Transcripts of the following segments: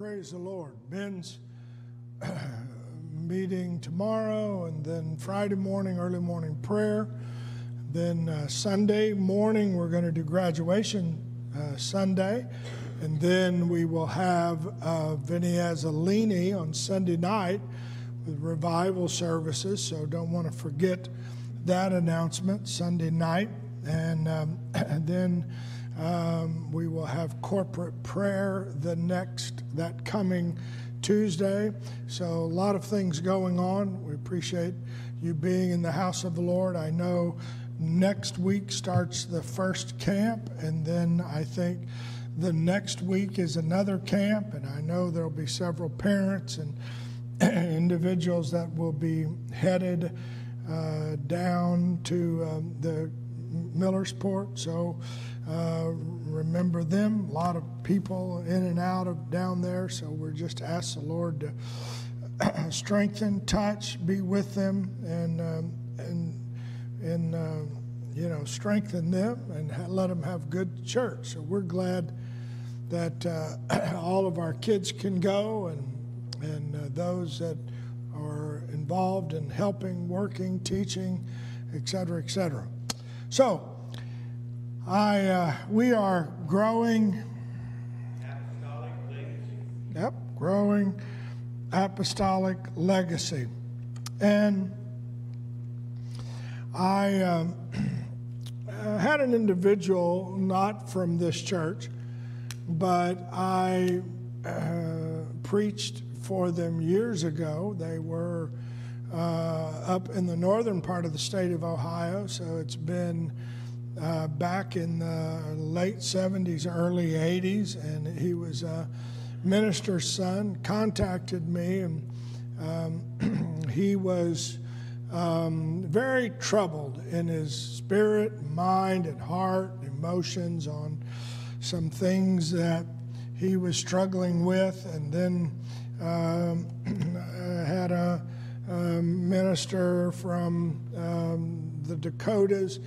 praise the Lord. Ben's meeting tomorrow, and then Friday morning, early morning prayer. Then uh, Sunday morning, we're going to do graduation uh, Sunday. And then we will have uh, Vinny Azzolini on Sunday night with revival services. So don't want to forget that announcement Sunday night. And, um, and then um, we will have corporate prayer the next, that coming Tuesday. So, a lot of things going on. We appreciate you being in the house of the Lord. I know next week starts the first camp, and then I think the next week is another camp, and I know there'll be several parents and individuals that will be headed uh, down to um, the Millersport. So, uh, remember them. A lot of people in and out of down there, so we're just ask the Lord to strengthen, touch, be with them, and um, and and uh, you know strengthen them and let them have good church. So we're glad that uh, all of our kids can go and and uh, those that are involved in helping, working, teaching, et cetera, et cetera. So. I, uh, we are growing. Yep, growing apostolic legacy. And I um, had an individual, not from this church, but I uh, preached for them years ago. They were uh, up in the northern part of the state of Ohio, so it's been uh, back in the late 70s, early 80s, and he was a minister's son, contacted me, and um, he was um, very troubled in his spirit, mind, and heart, emotions on some things that he was struggling with, and then um, had a, a, minister from um, the Dakotas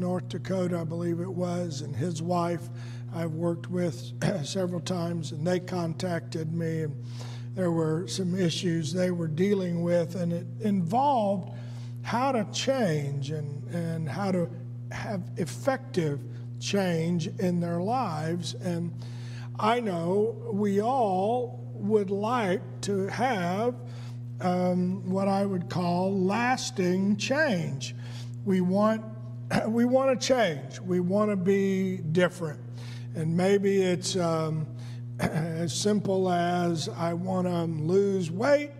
North Dakota, I believe it was, and his wife I've worked with several times, and they contacted me, and there were some issues they were dealing with, and it involved how to change and, and how to have effective change in their lives. And I know we all would like to have um, what I would call lasting change. We want we want to change. We want to be different. And maybe it's um, as simple as I want to lose weight.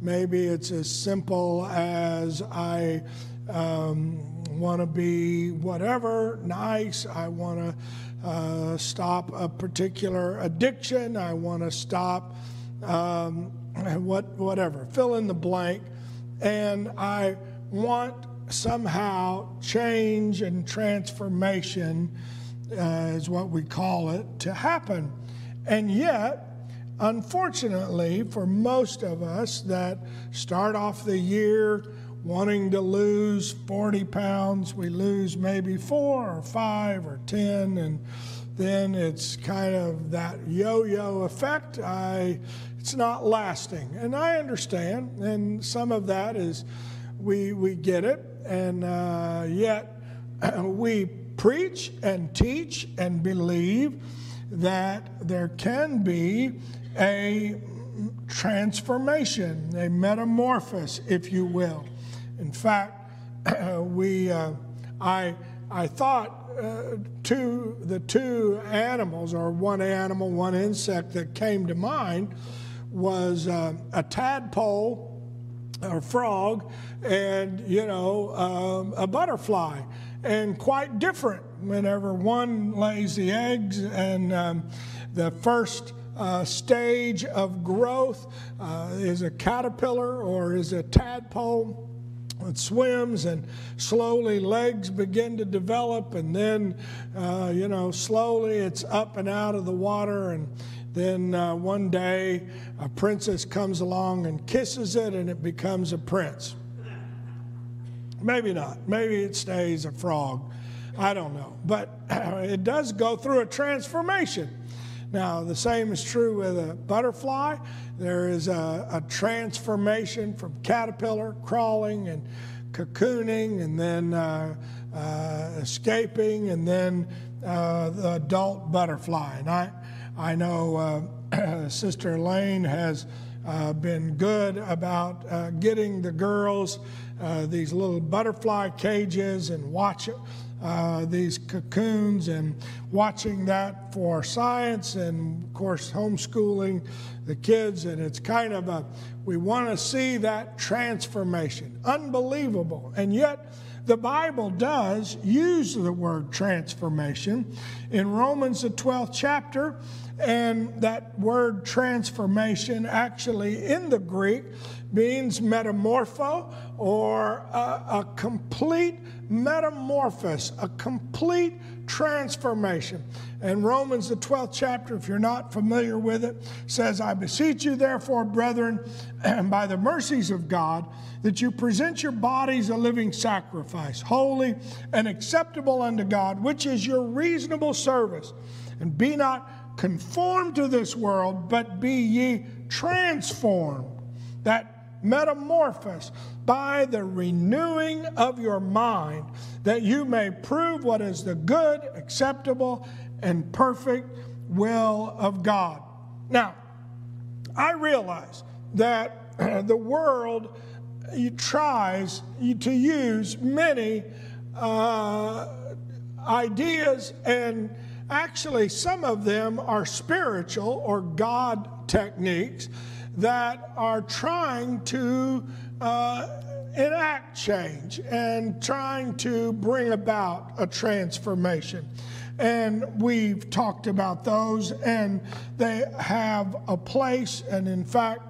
Maybe it's as simple as I um, want to be whatever, nice. I want to uh, stop a particular addiction. I want to stop um, what, whatever, fill in the blank. And I want somehow change and transformation uh, is what we call it to happen. And yet, unfortunately, for most of us that start off the year wanting to lose 40 pounds, we lose maybe four or five or 10, and then it's kind of that yo yo effect. I, it's not lasting. And I understand, and some of that is we, we get it, and uh, yet we preach and teach and believe that there can be a transformation, a metamorphosis, if you will. In fact, we, uh, I, I thought uh, two, the two animals, or one animal, one insect that came to mind was uh, a tadpole or frog and, you know, um, a butterfly. And quite different whenever one lays the eggs and um, the first uh, stage of growth uh, is a caterpillar or is a tadpole. It swims and slowly legs begin to develop, and then, uh, you know, slowly it's up and out of the water, and then uh, one day a princess comes along and kisses it, and it becomes a prince. Maybe not. Maybe it stays a frog. I don't know. But it does go through a transformation. Now, the same is true with a butterfly. There is a, a transformation from caterpillar, crawling, and cocooning, and then uh, uh, escaping, and then uh, the adult butterfly. And I, I know uh, Sister Elaine has uh, been good about uh, getting the girls these little butterfly cages and watch uh, these cocoons and watching that for science and, of course, homeschooling the kids. And it's kind of a, we want to see that transformation. Unbelievable. And yet, the Bible does use the word transformation in Romans, the 12th chapter. And that word transformation actually in the Greek means metamorpho or a, a complete metamorphosis, a complete transformation. And Romans, the 12th chapter, if you're not familiar with it, says, I beseech you, therefore, brethren, and by the mercies of God, that you present your bodies a living sacrifice, holy and acceptable unto God, which is your reasonable service. And be not conformed to this world, but be ye transformed. That metamorphosed by the renewing of your mind, that you may prove what is the good, acceptable, and perfect will of God. Now, I realize that the world tries to use many uh, ideas, and actually, some of them are spiritual or God techniques that are trying to uh, enact change and trying to bring about a transformation. And we've talked about those, and they have a place. And in fact,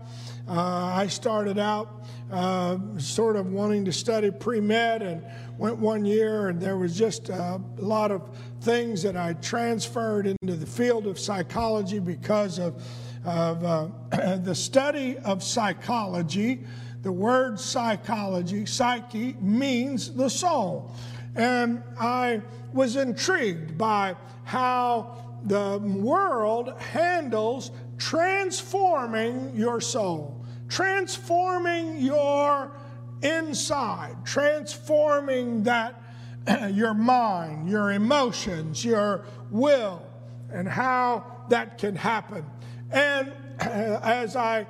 uh, I started out uh, sort of wanting to study pre med and went one year, and there was just a lot of things that I transferred into the field of psychology because of of uh, the study of psychology. The word psychology, psyche, means the soul. And I was intrigued by how the world handles transforming your soul, transforming your inside, transforming that your mind, your emotions, your will, and how that can happen. And as I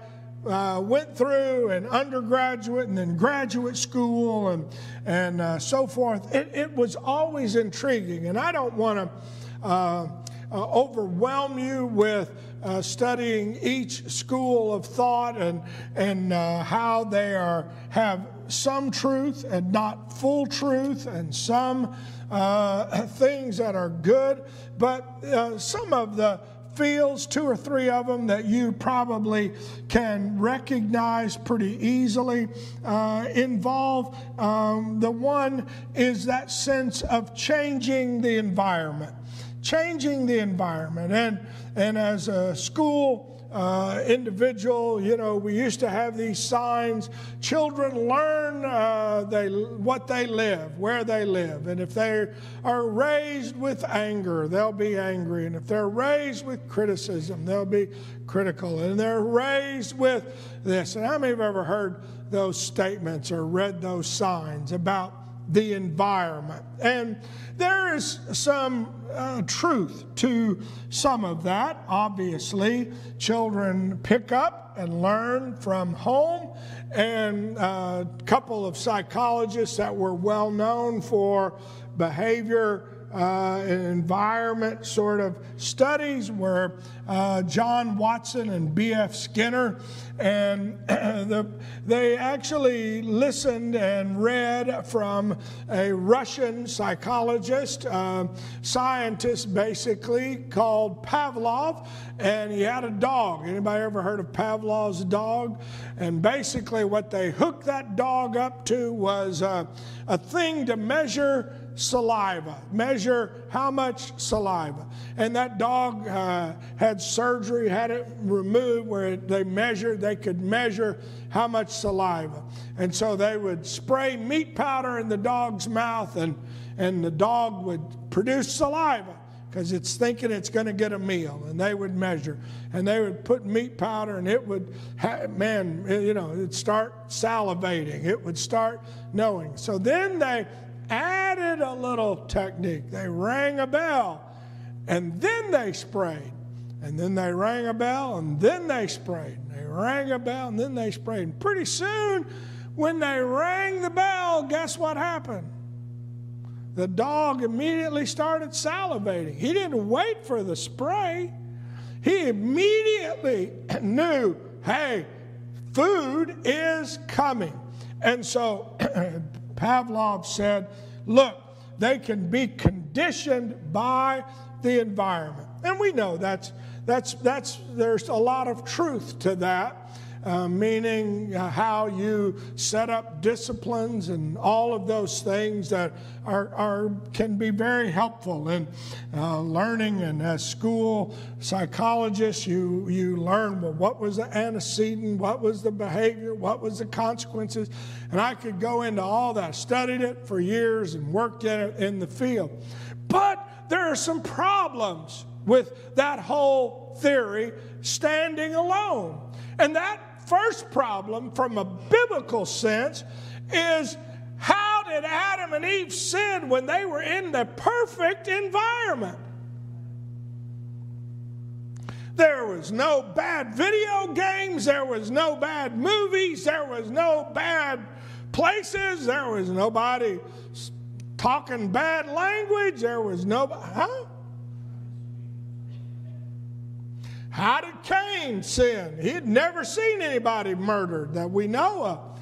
uh, went through an undergraduate and then graduate school and, and uh, so forth, it, it, was always intriguing. And I don't want to uh, uh, overwhelm you with uh, studying each school of thought and, and uh, how they are, have some truth and not full truth and some things that are good. But some of the fields, two or three of them that you probably can recognize pretty easily, uh, involve. Um, the one is that sense of changing the environment, changing the environment. And, and as a school, uh, individual. You know, we used to have these signs. Children learn uh, they, what they live, where they live. And if they are raised with anger, they'll be angry. And if they're raised with criticism, they'll be critical. And they're raised with this. And how many have ever heard those statements or read those signs about the environment? And there is some uh, truth to some of that. Obviously, children pick up and learn from home, and a uh, couple of psychologists that were well known for behavior uh, environment sort of studies were uh, John Watson and B.F. Skinner. And the, they actually listened and read from a Russian psychologist, uh, scientist basically, called Pavlov. And he had a dog. Anybody ever heard of Pavlov's dog? And basically, what they hooked that dog up to was a thing to measure saliva, measure how much saliva. And that dog uh, had surgery, had it removed where they measured, they could measure how much saliva. And so they would spray meat powder in the dog's mouth, and, and the dog would produce saliva. because it's thinking it's going to get a meal. And they would measure. And they would put meat powder, and it would, ha- man, you know, it'd start salivating. It would start knowing. So then they added a little technique. They rang a bell, and then they sprayed. And then they rang a bell, and then they sprayed. They rang a bell, and then they sprayed. And pretty soon, when they rang the bell, guess what happened? The dog immediately started salivating. He didn't wait for the spray. He immediately knew, hey, food is coming. And so Pavlov said, look, they can be conditioned by the environment. And we know that's, that's, that's, there's a lot of truth to that uh, meaning uh, how you set up disciplines and all of those things that are, are can be very helpful in uh, learning. And as school psychologists, you, you learn well, what was the antecedent, what was the behavior, what was the consequences. And I could go into all that, studied it for years and worked in it in the field. But there are some problems with that whole theory standing alone. And that first problem, from a biblical sense, is how did Adam and Eve sin when they were in the perfect environment? There was no bad video games, there was no bad movies, there was no bad places, there was nobody talking bad language, there was nobody. huh? How did Cain sin? He had never seen anybody murdered that we know of.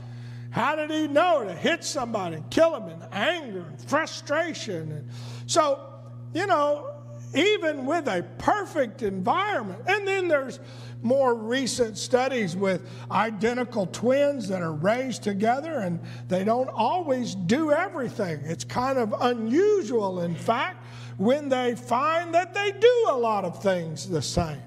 How did he know to hit somebody kill him in anger and frustration? And so, you know, even with a perfect environment, and then there's more recent studies with identical twins that are raised together and they don't always do everything. It's kind of unusual, in fact, when they find that they do a lot of things the same.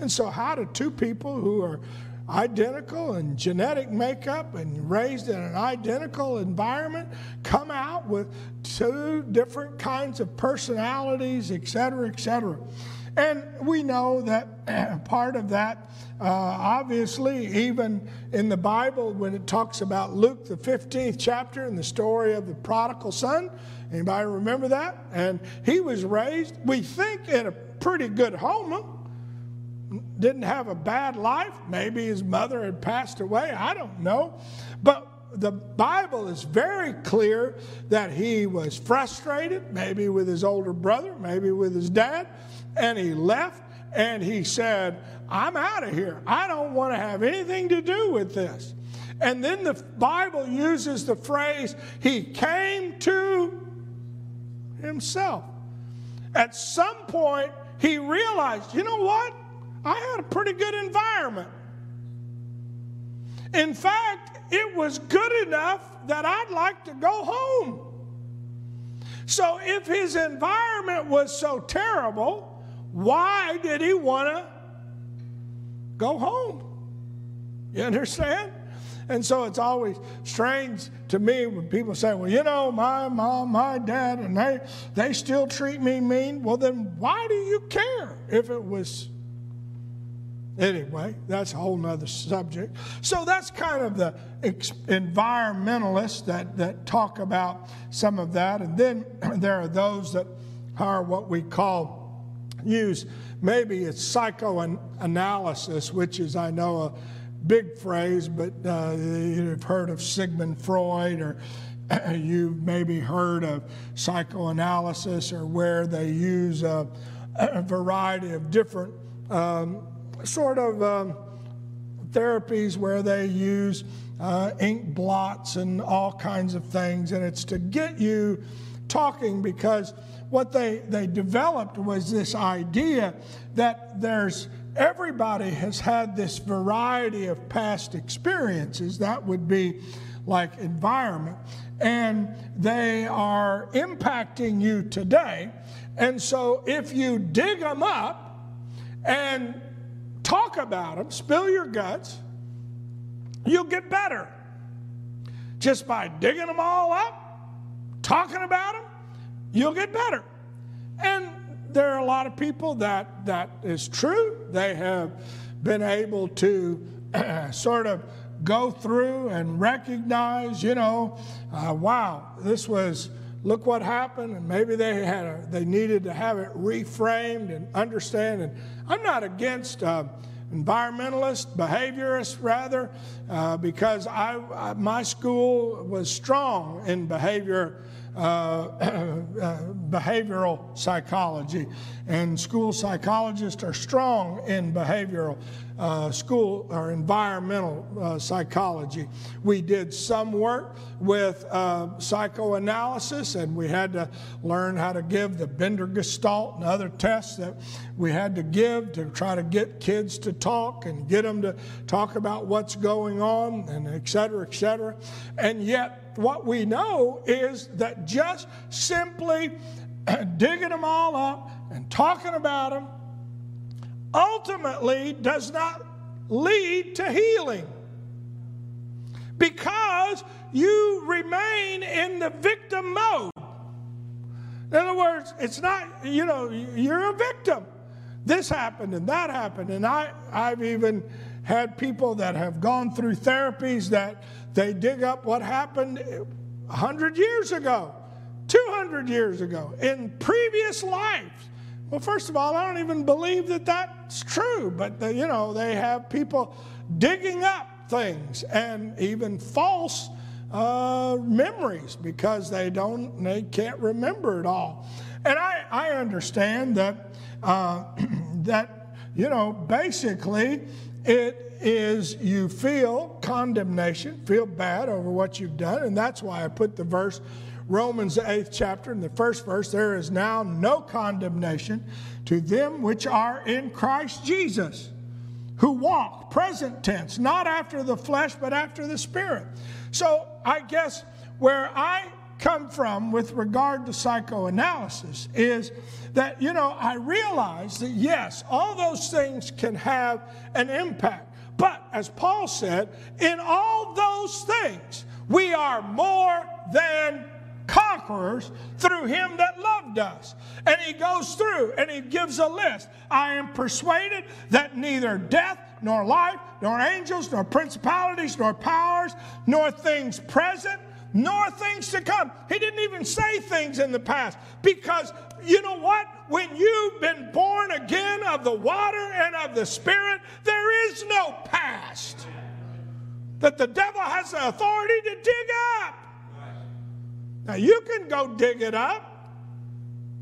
And so, how do two people who are identical in genetic makeup and raised in an identical environment come out with two different kinds of personalities, et cetera, et cetera? And we know that part of that, uh, obviously, even in the Bible, when it talks about Luke, the 15th chapter, and the story of the prodigal son, anybody remember that? And he was raised, we think, in a pretty good home didn't have a bad life. Maybe his mother had passed away. I don't know. But the Bible is very clear that he was frustrated, maybe with his older brother, maybe with his dad, and he left and he said, I'm out of here. I don't want to have anything to do with this. And then the Bible uses the phrase, he came to himself. At some point, he realized, you know what? I had a pretty good environment. In fact, it was good enough that I'd like to go home. So, if his environment was so terrible, why did he want to go home? You understand? And so it's always strange to me when people say, well, you know, my mom, my dad, and they, they still treat me mean. Well, then why do you care if it was Anyway, that's a whole nother subject. So that's kind of the environmentalists that, that talk about some of that. And then there are those that are what we call, use maybe it's psychoanalysis, which is, I know, a big phrase, but uh, you've heard of Sigmund Freud or you've maybe heard of psychoanalysis or where they use a, a variety of different um, sort of um, therapies where they use uh, ink blots and all kinds of things, and it's to get you talking because what they, they developed was this idea that there's everybody has had this variety of past experiences. That would be like environment. And they are impacting you today. And so if you dig them up and talk about them, spill your guts, you'll get better. Just by digging them all up, talking about them, you'll get better. And there are a lot of people that that is true. They have been able to sort of go through and recognize, you know, uh, wow, this was look what happened, and maybe they had a, they needed to have it reframed and understand. And I'm not against. Uh, environmentalist, behaviorist rather, uh, because I, I, my school was strong in behavior uh, behavioral psychology. And school psychologists are strong in behavioral uh, school or environmental uh, psychology. We did some work with uh, psychoanalysis, and we had to learn how to give the Bender Gestalt and other tests that we had to give to try to get kids to talk and get them to talk about what's going on, and et cetera, et cetera. And yet, what we know is that just simply digging them all up and talking about them ultimately does not lead to healing because you remain in the victim mode. In other words, it's not, you know, you're a victim. This happened and that happened. And I, I've even had people that have gone through therapies that they dig up what happened 100 years ago, 200 years ago, in previous lives. Well, first of all, I don't even believe that that's true, but the, you know, they have people digging up things and even false uh, memories because they don't, they can't remember it all. And I, I understand that uh, that you know basically it is you feel condemnation, feel bad over what you've done, and that's why I put the verse Romans the eighth chapter in the first verse. There is now no condemnation to them which are in Christ Jesus, who walk present tense, not after the flesh, but after the spirit. So I guess where I come from with regard to psychoanalysis is that, you know, I realize that yes, all those things can have an impact. But as Paul said, in all those things, we are more than conquerors through him that loved us. And he goes through and he gives a list. I am persuaded that neither death, nor life, nor angels, nor principalities, nor powers, nor things present, nor things to come. He didn't even say things in the past because you know what? When you've been born again of the water and of the Spirit, there is no past that the devil has the authority to dig up. Now, you can go dig it up.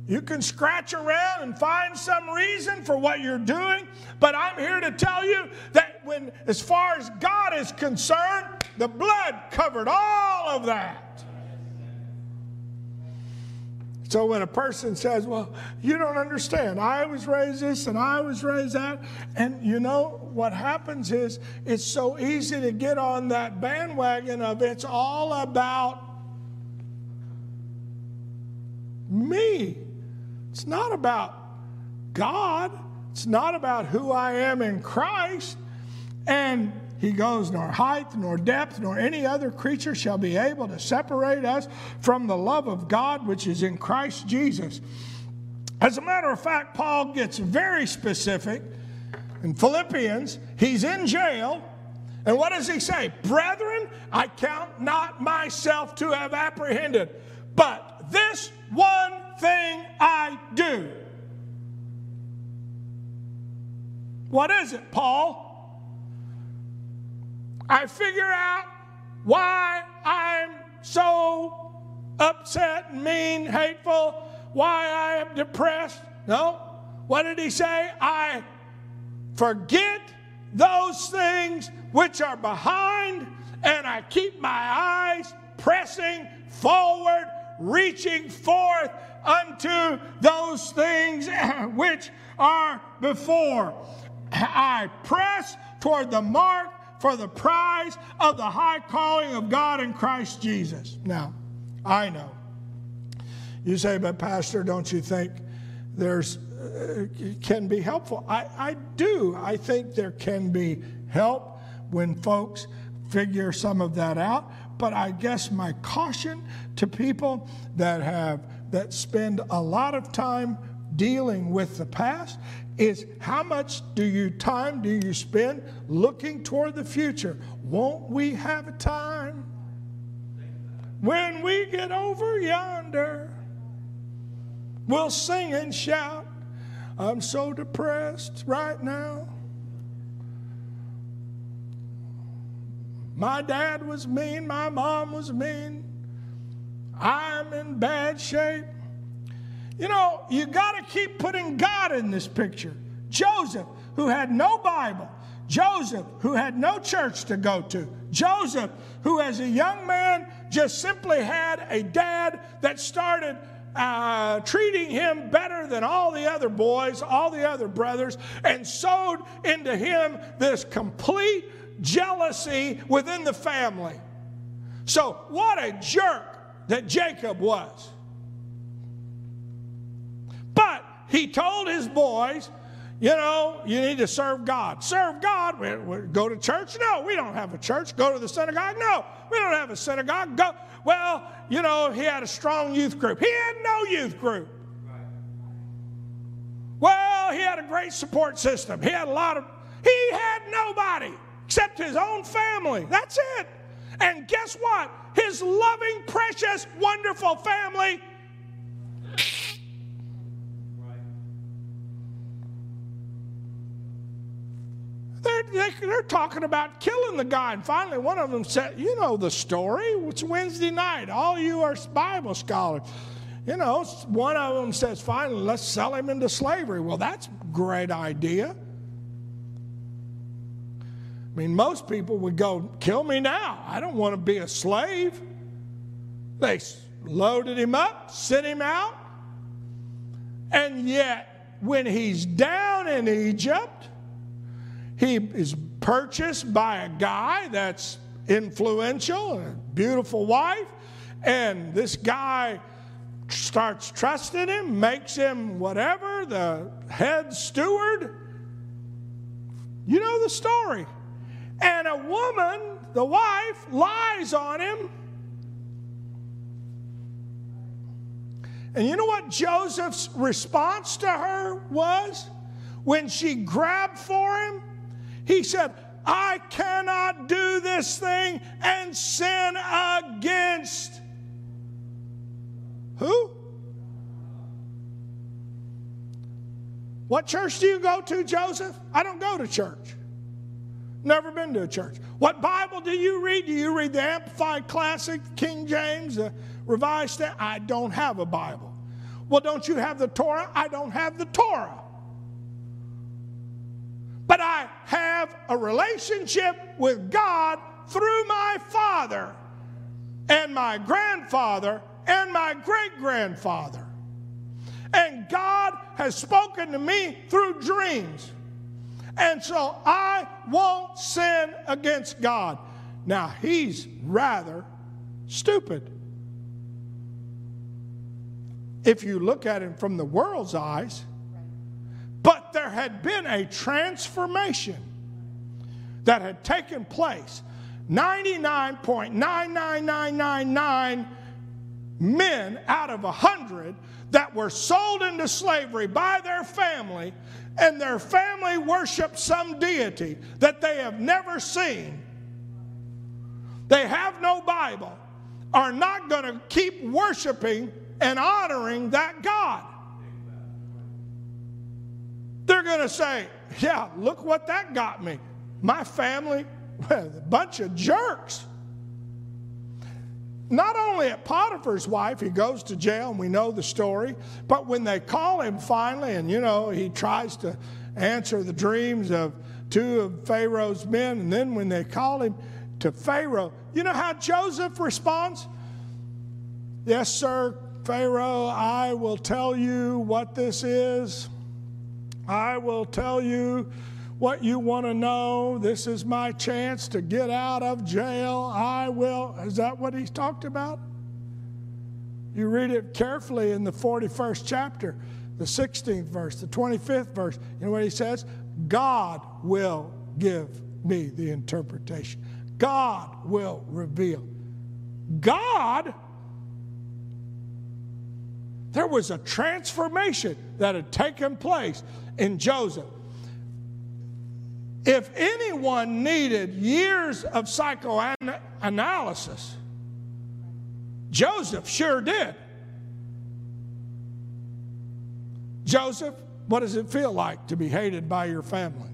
You can scratch around and find some reason for what you're doing, but I'm here to tell you that when, as far as God is concerned, the blood covered all of that. So when a person says, Well, you don't understand, I was raised this and I was raised that, and you know what happens is it's so easy to get on that bandwagon of it's all about me. It's not about God, it's not about who I am in Christ. And he goes, nor height, nor depth, nor any other creature shall be able to separate us from the love of God which is in Christ Jesus. As a matter of fact, Paul gets very specific. In Philippians, he's in jail. And what does he say? Brethren, I count not myself to have apprehended, but this one thing I do. What is it, Paul? I figure out why I'm so upset, mean, hateful, why I am depressed. No. What did he say? I forget those things which are behind, and I keep my eyes pressing forward, reaching forth unto those things which are before. I press toward the mark for the prize of the high calling of God in Christ Jesus. Now, I know. You say, but Pastor, don't you think there's uh, can be helpful? I, I do. I think there can be help when folks figure some of that out. But I guess my caution to people that have that spend a lot of time dealing with the past is how much do you time do you spend looking toward the future? Won't we have a time when we get over yonder? We'll sing and shout. I'm so depressed right now. My dad was mean, my mom was mean. I'm in bad shape. You know, you got to keep putting God in this picture. Joseph, who had no Bible, Joseph, who had no church to go to, Joseph, who as a young man just simply had a dad that started uh, treating him better than all the other boys, all the other brothers, and sowed into him this complete jealousy within the family. So, what a jerk that Jacob was. But he told his boys, you know, you need to serve God. Serve God. We, we, go to church? No, we don't have a church. Go to the synagogue? No, we don't have a synagogue. Go. Well, you know, he had a strong youth group. He had no youth group. Well, he had a great support system. He had a lot of, he had nobody except his own family. That's it. And guess what? His loving, precious, wonderful family. They're, they're talking about killing the guy. And finally, one of them said, You know the story. It's Wednesday night. All you are Bible scholars. You know, one of them says, Finally, let's sell him into slavery. Well, that's a great idea. I mean, most people would go, Kill me now. I don't want to be a slave. They loaded him up, sent him out. And yet, when he's down in Egypt, he is purchased by a guy that's influential, a beautiful wife, and this guy starts trusting him, makes him whatever, the head steward. You know the story. And a woman, the wife, lies on him. And you know what Joseph's response to her was when she grabbed for him? He said, I cannot do this thing and sin against who? What church do you go to, Joseph? I don't go to church. Never been to a church. What Bible do you read? Do you read the Amplified Classic, King James, the Revised? I don't have a Bible. Well, don't you have the Torah? I don't have the Torah. But I have a relationship with God through my father and my grandfather and my great grandfather. And God has spoken to me through dreams. And so I won't sin against God. Now, he's rather stupid. If you look at him from the world's eyes, but there had been a transformation that had taken place. 99.99999 men out of 100 that were sold into slavery by their family and their family worshiped some deity that they have never seen, they have no Bible, are not going to keep worshiping and honoring that God. They're going to say, Yeah, look what that got me. My family, a bunch of jerks. Not only at Potiphar's wife, he goes to jail, and we know the story, but when they call him finally, and you know, he tries to answer the dreams of two of Pharaoh's men, and then when they call him to Pharaoh, you know how Joseph responds? Yes, sir, Pharaoh, I will tell you what this is. I will tell you what you want to know. This is my chance to get out of jail. I will. Is that what he's talked about? You read it carefully in the 41st chapter, the 16th verse, the 25th verse. You know what he says? God will give me the interpretation. God will reveal. God? there was a transformation that had taken place in Joseph. If anyone needed years of psychoanalysis, Joseph sure did. Joseph, what does it feel like to be hated by your family?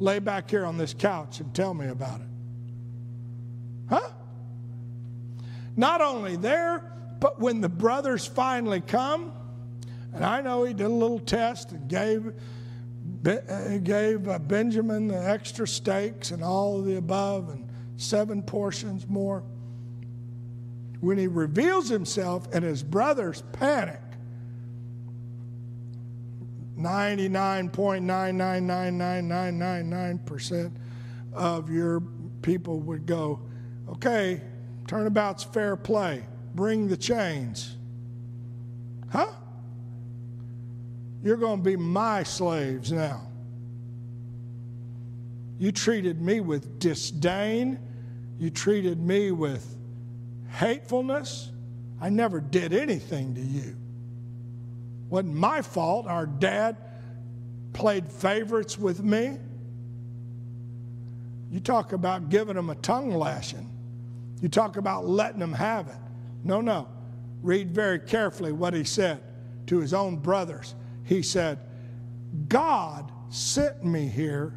Lay back here on this couch and tell me about it. Huh? Not only there, but when the brothers finally come, and I know he did a little test and gave, gave uh, Benjamin the extra steaks and all of the above and seven portions more. When he reveals himself and his brothers panic, 99.9999999% of your people would go, okay, turnabout's fair play. Bring the chains. Huh? You're going to be my slaves now. You treated me with disdain. You treated me with hatefulness. I never did anything to you. Wasn't my fault. Our dad played favorites with me. You talk about giving them a tongue lashing. You talk about letting them have it. No, no. Read very carefully what he said to his own brothers. He said, God sent me here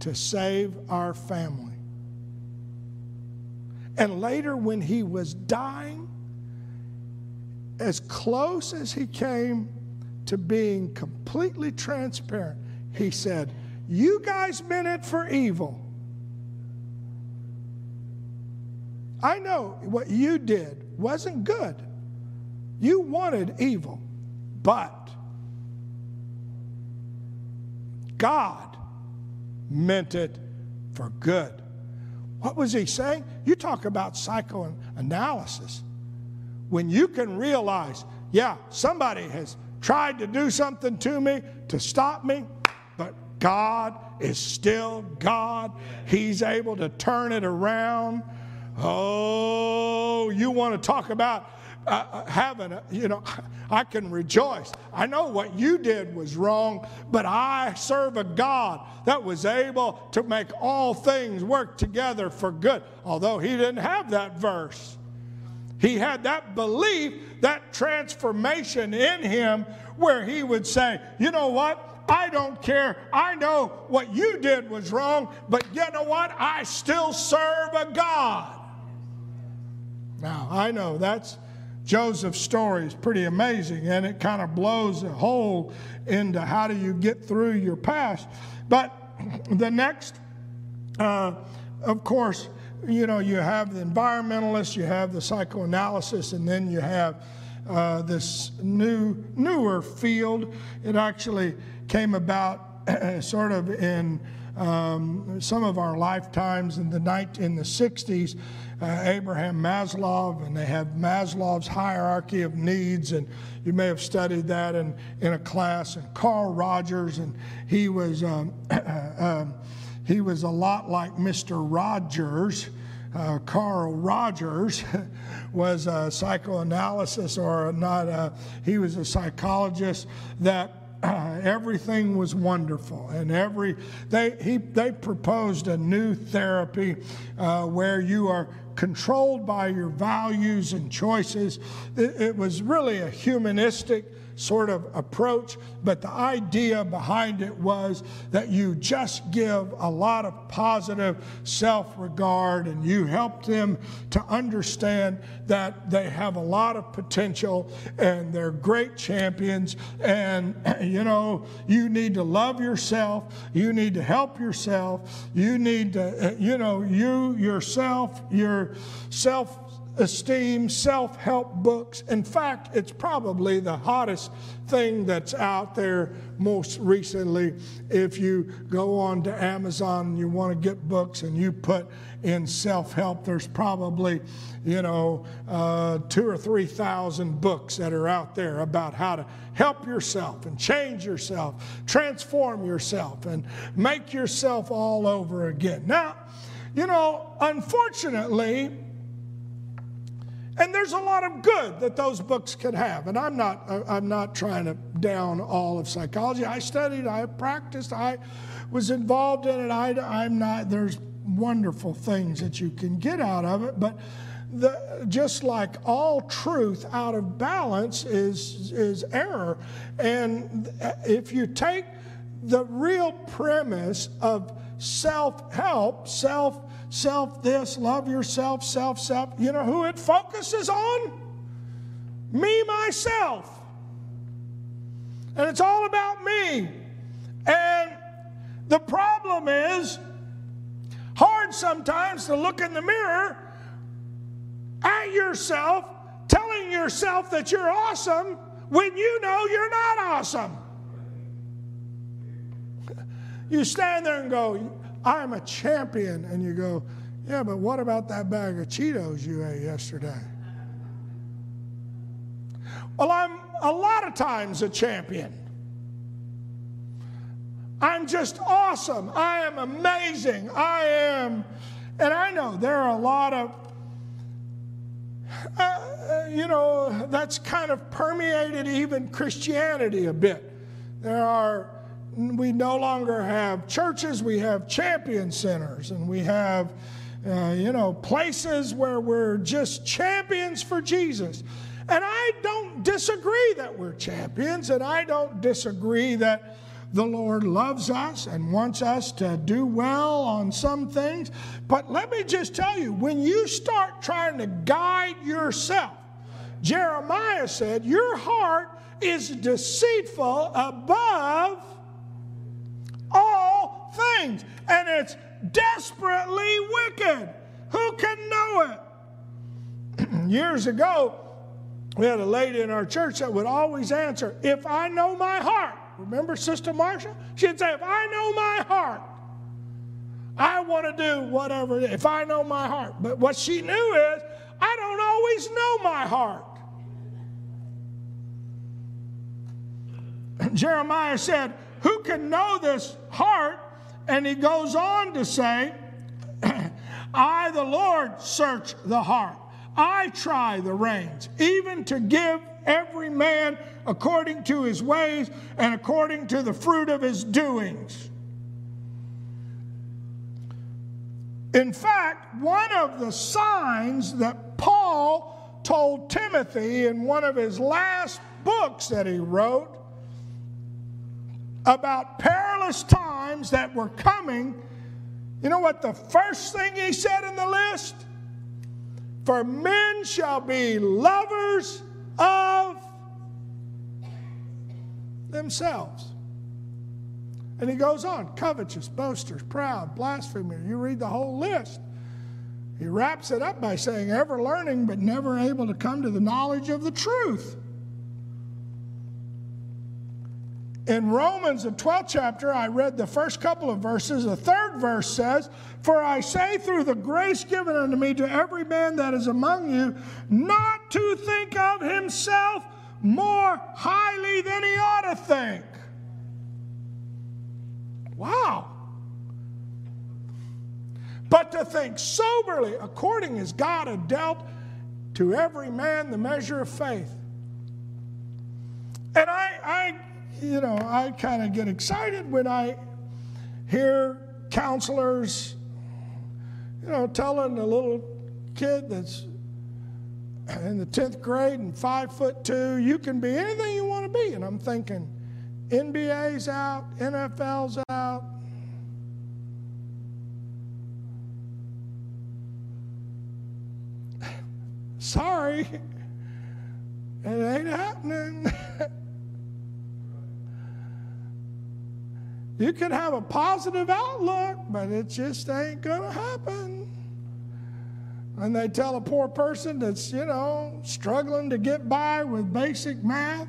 to save our family. And later, when he was dying, as close as he came to being completely transparent, he said, You guys meant it for evil. I know what you did wasn't good. You wanted evil, but God meant it for good. What was he saying? You talk about psychoanalysis when you can realize, yeah, somebody has tried to do something to me to stop me, but God is still God. He's able to turn it around. Oh, you want to talk about uh, having, a, you know, I can rejoice. I know what you did was wrong, but I serve a God that was able to make all things work together for good, although he didn't have that verse. He had that belief, that transformation in him where he would say, you know what? I don't care. I know what you did was wrong, but you know what? I still serve a God. Now, I know that's Joseph's story is pretty amazing and it kind of blows a hole into how do you get through your past. But the next, uh, of course, you know, you have the environmentalists, you have the psychoanalysis, and then you have uh, this new, newer field. It actually came about sort of in um, some of our lifetimes in the night in the 60s. Uh, Abraham Maslow, and they have Maslow's hierarchy of needs, and you may have studied that in, in a class. And Carl Rogers, and he was um, um he was a lot like Mr. Rogers. Uh, Carl Rogers was a psychoanalysis or not, a, he was a psychologist that uh, everything was wonderful and every they he they proposed a new therapy uh, where you are controlled by your values and choices. It, it was really a humanistic sort of approach, but the idea behind it was that you just give a lot of positive self regard and you help them to understand that they have a lot of potential and they're great champions. And, you know, you need to love yourself, you need to help yourself, you need to, uh, you know, you yourself, your self esteem self help books. In fact, it's probably the hottest thing that's out there most recently. If you go on to Amazon and you want to get books and you put in self help, there's probably, you know, uh, two or three thousand books that are out there about how to help yourself and change yourself, transform yourself, and make yourself all over again. Now, you know, unfortunately, And there's a lot of good that those books can have. And I'm not, uh, I'm not trying to down all of psychology. I studied, I practiced, I was involved in it. I, I'm not, there's wonderful things that you can get out of it. But the, just like all truth out of balance is, is error. And if you take the real premise of self help, self self this, love yourself, self self, you know who it focuses on? Me, myself. And it's all about me. And the problem is hard sometimes to look in the mirror at yourself, telling yourself that you're awesome when you know you're not awesome. You stand there and go, I'm a champion. And you go, Yeah, but what about that bag of Cheetos you ate yesterday? Well, I'm a lot of times a champion. I'm just awesome. I am amazing. I am, and I know there are a lot of, uh, uh you know, that's kind of permeated even Christianity a bit. There are we no longer have churches, we have champion centers, and we have, uh, you know, places where we're just champions for Jesus. And I don't disagree that we're champions, and I don't disagree that the Lord loves us and wants us to do well on some things. But let me just tell you when you start trying to guide yourself, Jeremiah said, Your heart is deceitful above all things, and it's desperately wicked. Who can know it? Years ago, we had a lady in our church that would always answer, If I know my heart. Remember Sister Marcia? She'd say, If I know my heart, I want to do whatever, if I know my heart. But what she knew is, I don't always know my heart. Jeremiah said, who can know this heart? And he goes on to say, I, the Lord, search the heart. I try the reins, even to give every man according to his ways and according to the fruit of his doings. In fact, one of the signs that Paul told Timothy in one of his last books that he wrote about perilous times that were coming, you know what the first thing he said in the list? For men shall be lovers of themselves. And he goes on covetous, boasters, proud, blasphemer. You read the whole list. He wraps it up by saying, ever learning, but never able to come to the knowledge of the truth. In Romans, the 12th chapter, I read the first couple of verses. The third verse says, For I say through the grace given unto me to every man that is among you, not to think of himself more highly than he ought to think. Wow. But to think soberly, according as God had dealt to every man the measure of faith. And I, I you know, I kind of get excited when I hear counselors, you know, telling a little kid that's in the 10th grade and five foot two, you can be anything you want to be. And I'm thinking, NBA's out, NFL's out. Sorry, it ain't happening. You can have a positive outlook, but it just ain't going to happen. And they tell a poor person that's, you know, struggling to get by with basic math,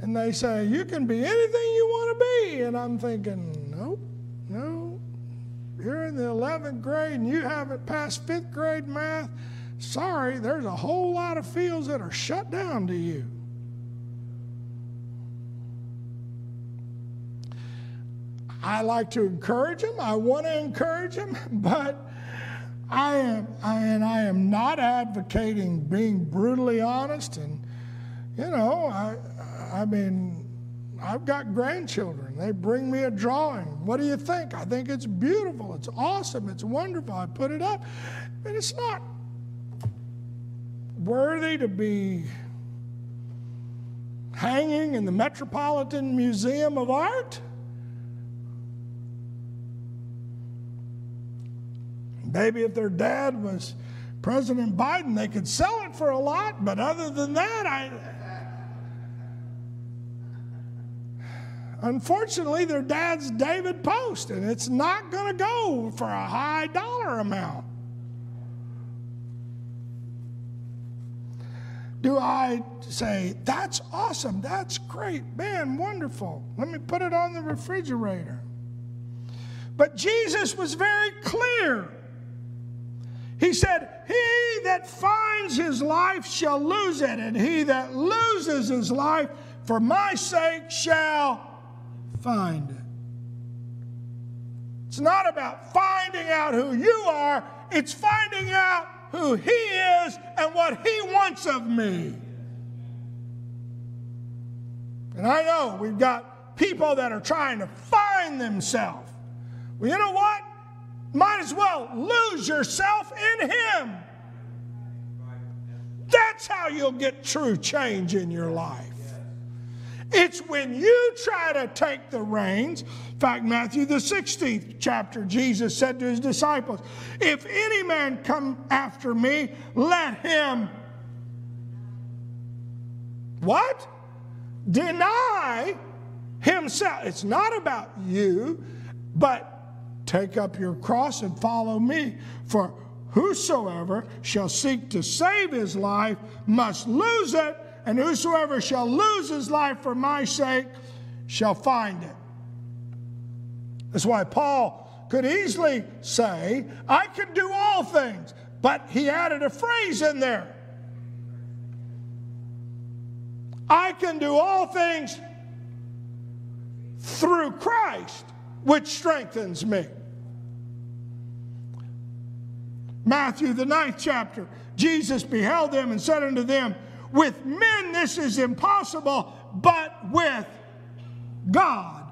and they say, You can be anything you want to be. And I'm thinking, Nope, no. You're in the 11th grade and you haven't passed fifth grade math. Sorry, there's a whole lot of fields that are shut down to you. I like to encourage them. I want to encourage them, but I am, I, and I am not advocating being brutally honest. And, you know, I, I mean, I've got grandchildren. They bring me a drawing. What do you think? I think it's beautiful. It's awesome. It's wonderful. I put it up. But it's not worthy to be hanging in the Metropolitan Museum of Art. Maybe if their dad was President Biden, they could sell it for a lot, but other than that, I. Unfortunately, their dad's David Post, and it's not going to go for a high dollar amount. Do I say, that's awesome, that's great, man, wonderful. Let me put it on the refrigerator. But Jesus was very clear. He said, He that finds his life shall lose it, and he that loses his life for my sake shall find it. It's not about finding out who you are, it's finding out who He is and what He wants of me. And I know we've got people that are trying to find themselves. Well, you know what? Might as well lose yourself in Him. That's how you'll get true change in your life. It's when you try to take the reins. In fact, Matthew, the 16th chapter, Jesus said to his disciples, If any man come after me, let him what? Deny himself. It's not about you, but take up your cross and follow me. For whosoever shall seek to save his life must lose it and whosoever shall lose his life for my sake shall find it. That's why Paul could easily say, I can do all things, but he added a phrase in there. I can do all things through Christ, which strengthens me. Matthew, the ninth chapter, Jesus beheld them and said unto them, with men, this is impossible, but with God,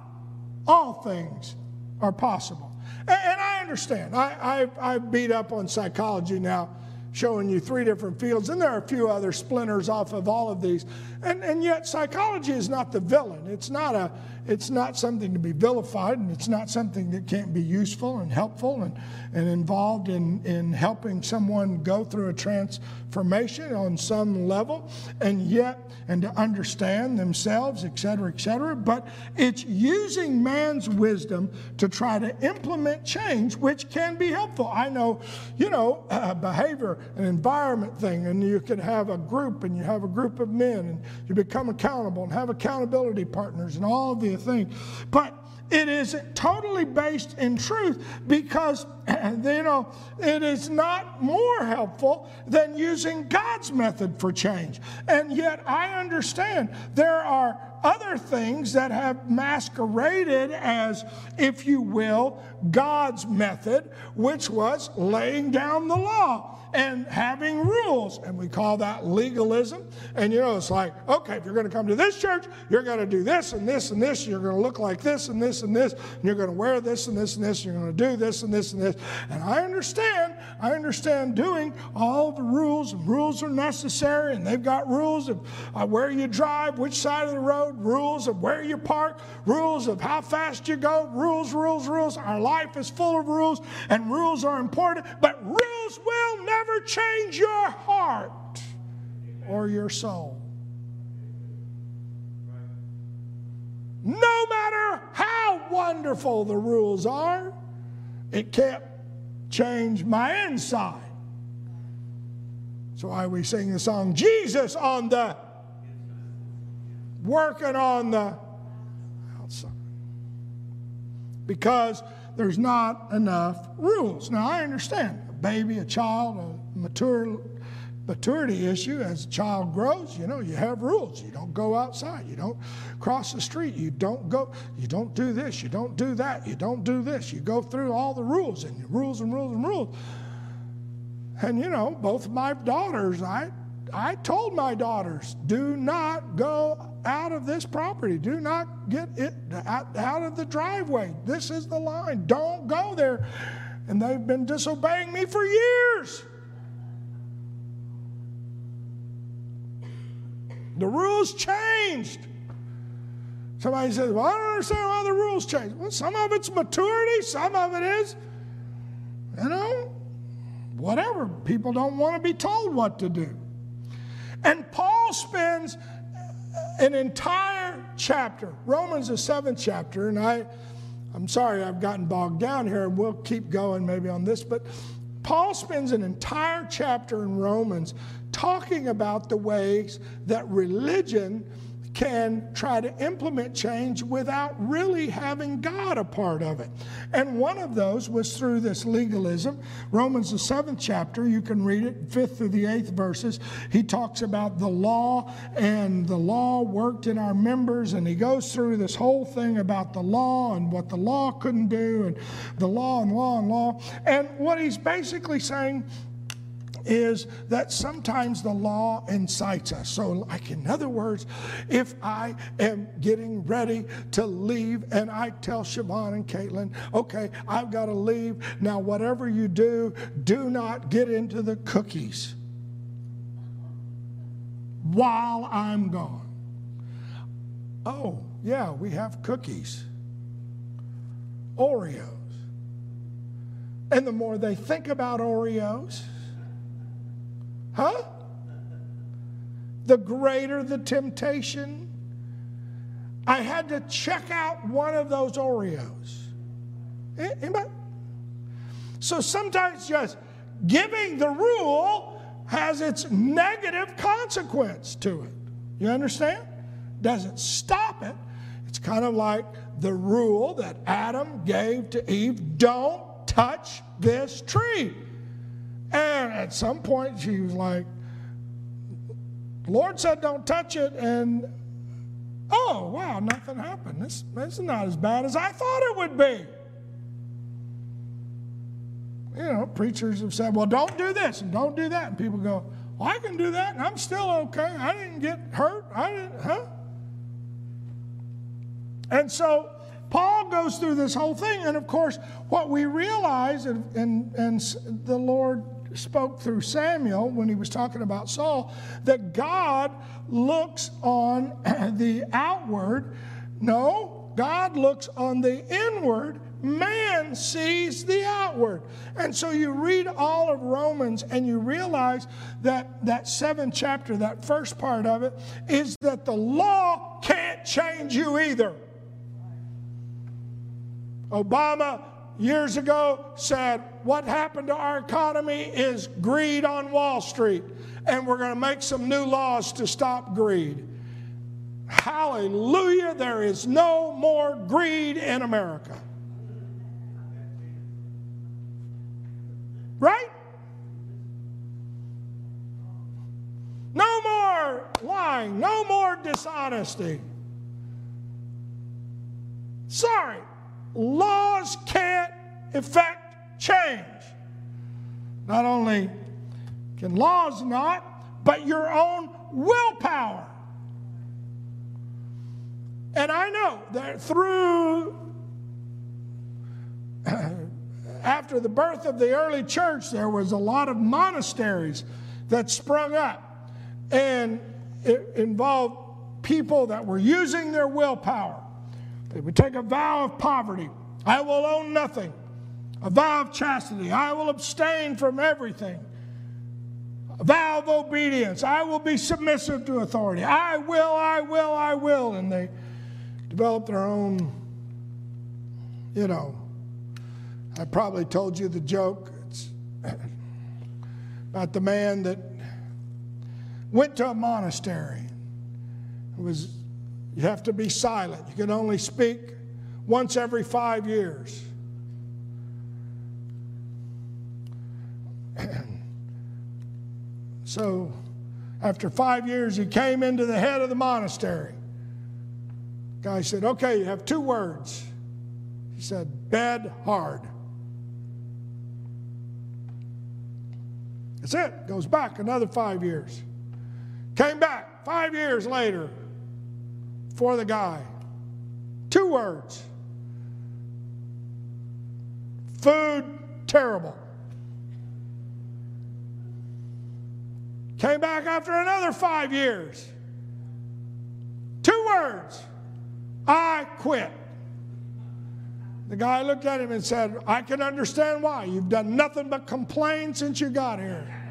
all things are possible. And, and I understand. I, I, I beat up on psychology now, showing you three different fields, and there are a few other splinters off of all of these. And, and yet, psychology is not the villain. It's not, a, it's not something to be vilified, and it's not something that can't be useful and helpful and, and involved in, in helping someone go through a transformation on some level, and yet, and to understand themselves, et cetera, et cetera. But it's using man's wisdom to try to implement change, which can be helpful. I know, you know, behavior, an environment thing, and you can have a group, and you have a group of men, and you become accountable and have accountability partners and all of the things. But it is totally based in truth because you know it is not more helpful than using God's method for change. And yet I understand there are other things that have masqueraded as, if you will, God's method, which was laying down the law and having rules. And we call that legalism. And you know, it's like, okay, if you're going to come to this church, you're going to do this and this and this. You're going to look like this and this and this. And you're going to wear this and this and this. And you're going to do this and this and this. And I understand, I understand doing all the rules. And rules are necessary. And they've got rules of uh, where you drive, which side of the road, rules of where you park, rules of how fast you go, rules, rules, rules. Our life is full of rules, and rules are important. But rules will never change your heart or your soul. No matter how wonderful the rules are, it can't change my inside. So why we sing the song Jesus on the working on the outside. Because there's not enough rules. Now I understand a baby, a child, a mature maturity issue. As a child grows you know you have rules. You don't go outside. You don't cross the street. You don't go you don't do this. You don't do that. You don't do this. You go through all the rules and rules and rules and rules. And you know, both my daughters, I I told my daughters, do not go out of this property. Do not get it out of the driveway. This is the line. Don't go there. And they've been disobeying me for years. The rules changed. Somebody says, Well, I don't understand why the rules changed. Well, some of it's maturity, some of it is, you know, whatever. People don't want to be told what to do. And Paul spends an entire chapter, Romans, the seventh chapter, and I, I'm sorry I've gotten bogged down here, and we'll keep going maybe on this, but Paul spends an entire chapter in Romans talking about the ways that religion can try to implement change without really having God a part of it. And one of those was through this legalism. Romans, the seventh chapter, you can read it, fifth through the eighth verses. He talks about the law and the law worked in our members, and he goes through this whole thing about the law and what the law couldn't do, and the law and law and law. And what he's basically saying is that sometimes the law incites us. So, like in other words, if I am getting ready to leave and I tell Siobhan and Caitlin, okay, I've got to leave. Now, whatever you do, do not get into the cookies while I'm gone. Oh, yeah, we have cookies, Oreos. And the more they think about Oreos, Huh? The greater the temptation. I had to check out one of those Oreos. Eh, anybody? So sometimes just giving the rule has its negative consequence to it. You understand? Doesn't stop it. It's kind of like the rule that Adam gave to Eve don't touch this tree. And at some point, she was like, Lord said, don't touch it. And oh, wow, nothing happened. This, this is not as bad as I thought it would be. You know, preachers have said, well, don't do this and don't do that. And people go, well, I can do that and I'm still okay. I didn't get hurt. I didn't, huh? And so Paul goes through this whole thing. And of course, what we realize, and, and, and the Lord spoke through Samuel when he was talking about Saul that God looks on the outward. No, God looks on the inward. Man sees the outward. And so you read all of Romans and you realize that that seventh chapter, that first part of it, is that the law can't change you either. Obama years ago said, What happened to our economy is greed on Wall Street, and we're going to make some new laws to stop greed. Hallelujah, there is no more greed in America. Right? No more lying, no more dishonesty. Sorry, laws can't effect change. Not only can laws not, but your own willpower. And I know that through, after the birth of the early church, there was a lot of monasteries that sprung up. And it involved people that were using their willpower would take a vow of poverty I will own nothing. A vow of chastity I will abstain from everything. A vow of obedience I will be submissive to authority. I will, I will, I will. And they develop their own, you know. I probably told you the joke. It's about the man that went to a monastery. It was you have to be silent. You can only speak once every five years. so, after five years, he came into the head of the monastery. Guy said, Okay, you have two words. He said, Bed hard. That's it. Goes back another five years. Came back five years later for the guy. Two words food terrible. Came back after another five years. Two words I quit. The guy looked at him and said, I can understand why. You've done nothing but complain since you got here.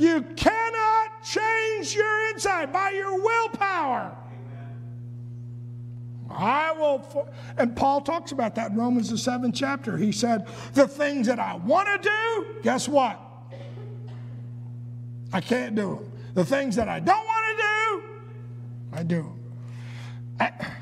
You cannot change your inside by your willpower. I will, and Paul talks about that in Romans, the seventh chapter. He said, The things that I want to do, guess what? I can't do them. The things that I don't want to do, I do them.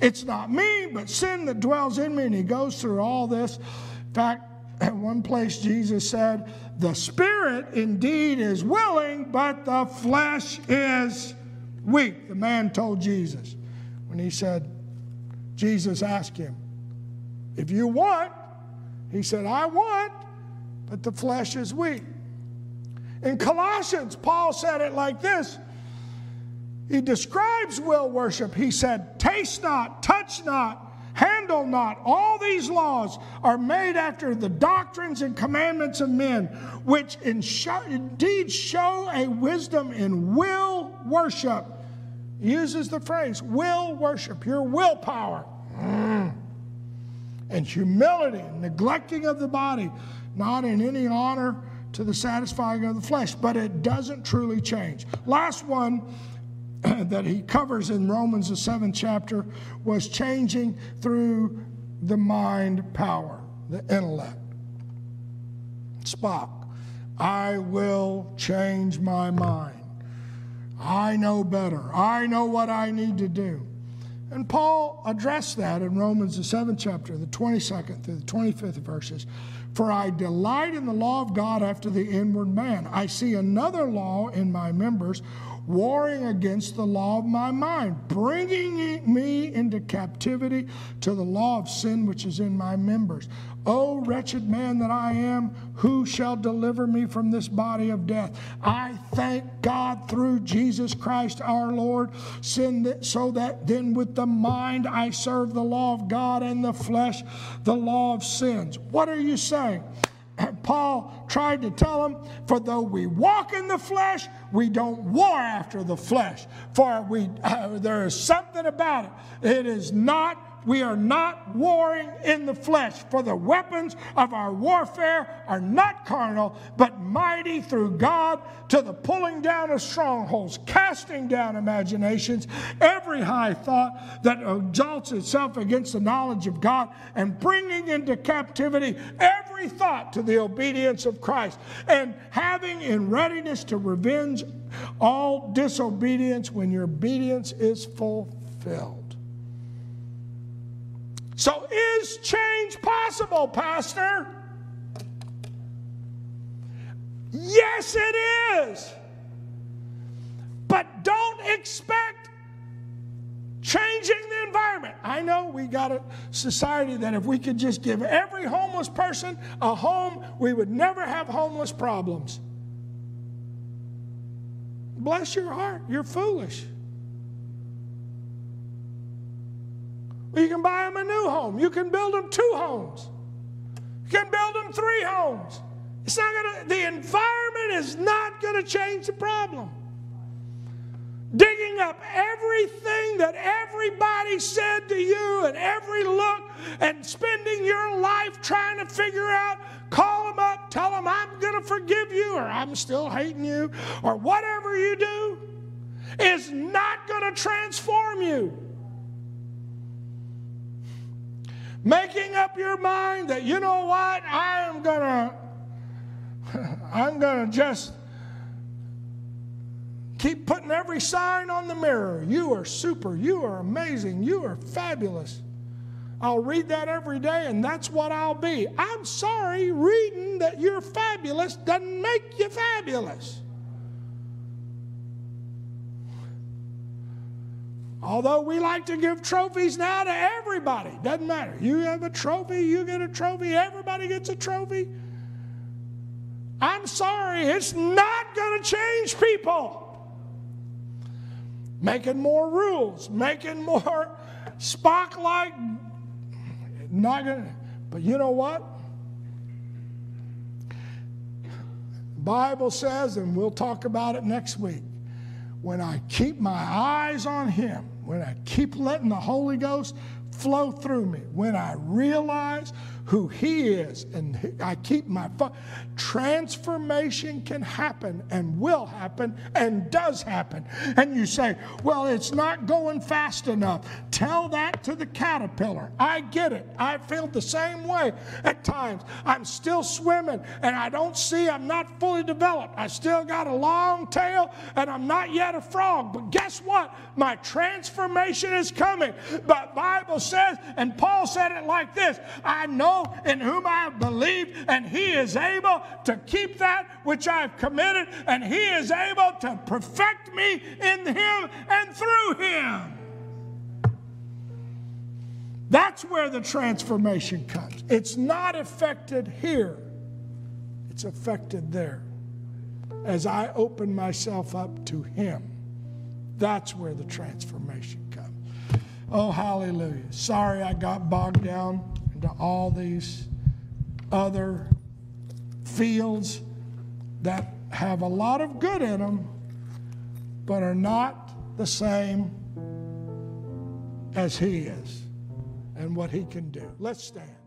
It's not me, but sin that dwells in me. And he goes through all this. In fact, at one place, Jesus said, The spirit indeed is willing, but the flesh is weak. The man told Jesus when he said, Jesus asked him, If you want, he said, I want, but the flesh is weak. In Colossians, Paul said it like this. He describes will worship. He said, Taste not, touch not, handle not. All these laws are made after the doctrines and commandments of men, which in indeed show a wisdom in will worship uses the phrase will worship, your willpower, mm. and humility, neglecting of the body, not in any honor to the satisfying of the flesh, but it doesn't truly change. Last one that he covers in Romans, the seventh chapter, was changing through the mind power, the intellect. Spock, I will change my mind. I know better. I know what I need to do. And Paul addressed that in Romans, the seventh chapter, the 22nd through the 25th verses. For I delight in the law of God after the inward man. I see another law in my members, warring against the law of my mind, bringing me into captivity to the law of sin which is in my members. O wretched man that I am, who shall deliver me from this body of death? I thank God through Jesus Christ our Lord, so that then with the mind I serve the law of God and the flesh the law of sins. What are you saying? Paul tried to tell them, for though we walk in the flesh, we don't war after the flesh. For we, uh, there is something about it. It is not we are not warring in the flesh, for the weapons of our warfare are not carnal, but mighty through God to the pulling down of strongholds, casting down imaginations, every high thought that exalts itself against the knowledge of God, and bringing into captivity every thought to the obedience of Christ, and having in readiness to revenge all disobedience when your obedience is fulfilled. So, is change possible, Pastor? Yes, it is. But don't expect changing the environment. I know we got a society that if we could just give every homeless person a home, we would never have homeless problems. Bless your heart, you're foolish. You can buy them a new home. You can build them two homes. You can build them three homes. It's not gonna, the environment is not going to change the problem. Digging up everything that everybody said to you and every look and spending your life trying to figure out, call them up, tell them I'm going to forgive you or I'm still hating you or whatever you do is not going to transform you. Making up your mind that you know what? I'm gonna i'm gonna just keep putting every sign on the mirror. You are super you are amazing you are fabulous. I'll read that every day and that's what i'll be. I'm sorry reading that you're fabulous doesn't make you fabulous Although we like to give trophies now to everybody, doesn't matter. You have a trophy, you get a trophy, everybody gets a trophy. I'm sorry, it's not going to change people. Making more rules, making more Spock like, not going to. But you know what? Bible says, and we'll talk about it next week, when I keep my eyes on Him, when I keep letting the Holy Ghost flow through me, when I realize who He is, and I keep my fo- transformation can happen and will happen and does happen. And you say, Well, it's not going fast enough. Tell that to the caterpillar. I get it. I feel the same way at times. I'm still swimming and I don't see, I'm not fully developed. I still got a long tail and I'm not yet a frog. But guess what? My transformation is coming. But Bible says, and Paul said it like this I know in whom I have believed, and he is able to keep that which I've committed, and he is able to perfect me in him and through him. That's where the transformation comes. It's not affected here, it's affected there. As I open myself up to Him, that's where the transformation comes. Oh, hallelujah. Sorry I got bogged down into all these other fields that have a lot of good in them, but are not the same as He is and what He can do. Let's stand.